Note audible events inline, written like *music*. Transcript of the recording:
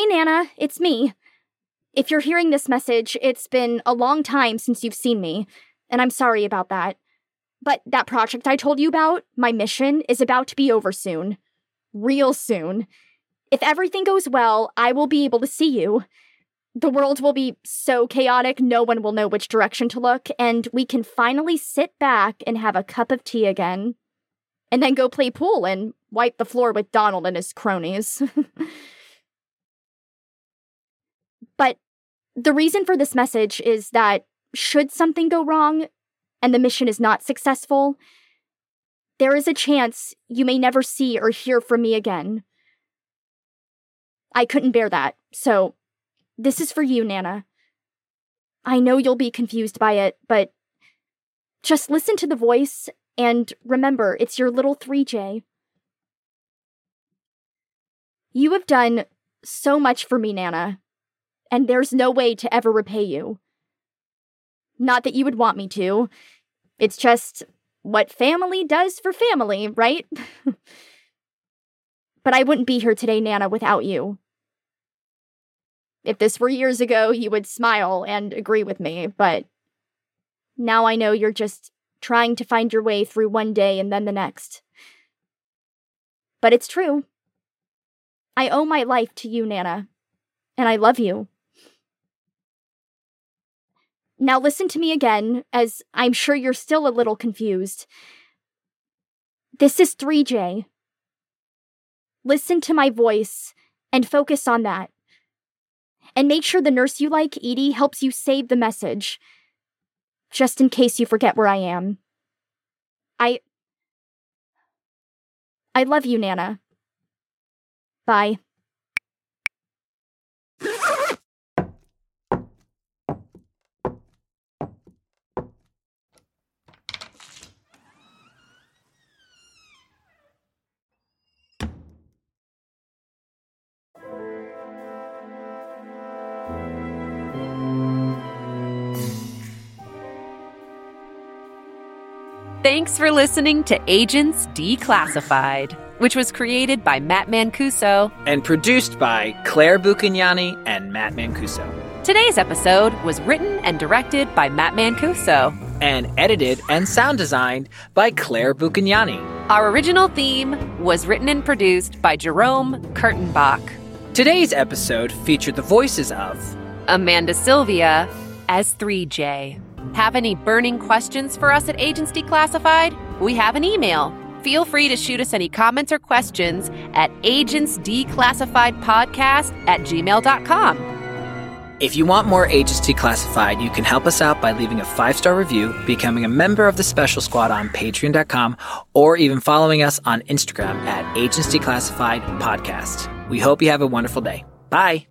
Hey, Nana, it's me. If you're hearing this message, it's been a long time since you've seen me, and I'm sorry about that. But that project I told you about, my mission, is about to be over soon. Real soon. If everything goes well, I will be able to see you. The world will be so chaotic, no one will know which direction to look, and we can finally sit back and have a cup of tea again. And then go play pool and wipe the floor with Donald and his cronies. *laughs* but the reason for this message is that should something go wrong and the mission is not successful, there is a chance you may never see or hear from me again. I couldn't bear that, so this is for you, Nana. I know you'll be confused by it, but just listen to the voice and remember it's your little 3J. You have done so much for me, Nana, and there's no way to ever repay you. Not that you would want me to. It's just what family does for family, right? *laughs* but I wouldn't be here today, Nana, without you. If this were years ago, you would smile and agree with me, but now I know you're just trying to find your way through one day and then the next. But it's true. I owe my life to you, Nana, and I love you. Now listen to me again, as I'm sure you're still a little confused. This is 3J. Listen to my voice and focus on that. And make sure the nurse you like, Edie, helps you save the message. Just in case you forget where I am. I. I love you, Nana. Bye. Thanks for listening to Agents Declassified, which was created by Matt Mancuso and produced by Claire Buchignani and Matt Mancuso. Today's episode was written and directed by Matt Mancuso and edited and sound designed by Claire Buchignani. Our original theme was written and produced by Jerome Kurtenbach. Today's episode featured the voices of Amanda Sylvia as 3J. Have any burning questions for us at Agents Declassified? We have an email. Feel free to shoot us any comments or questions at agentsdeclassifiedpodcast at gmail.com. If you want more Agents Declassified, you can help us out by leaving a five star review, becoming a member of the Special Squad on patreon.com, or even following us on Instagram at Agents Declassified Podcast. We hope you have a wonderful day. Bye.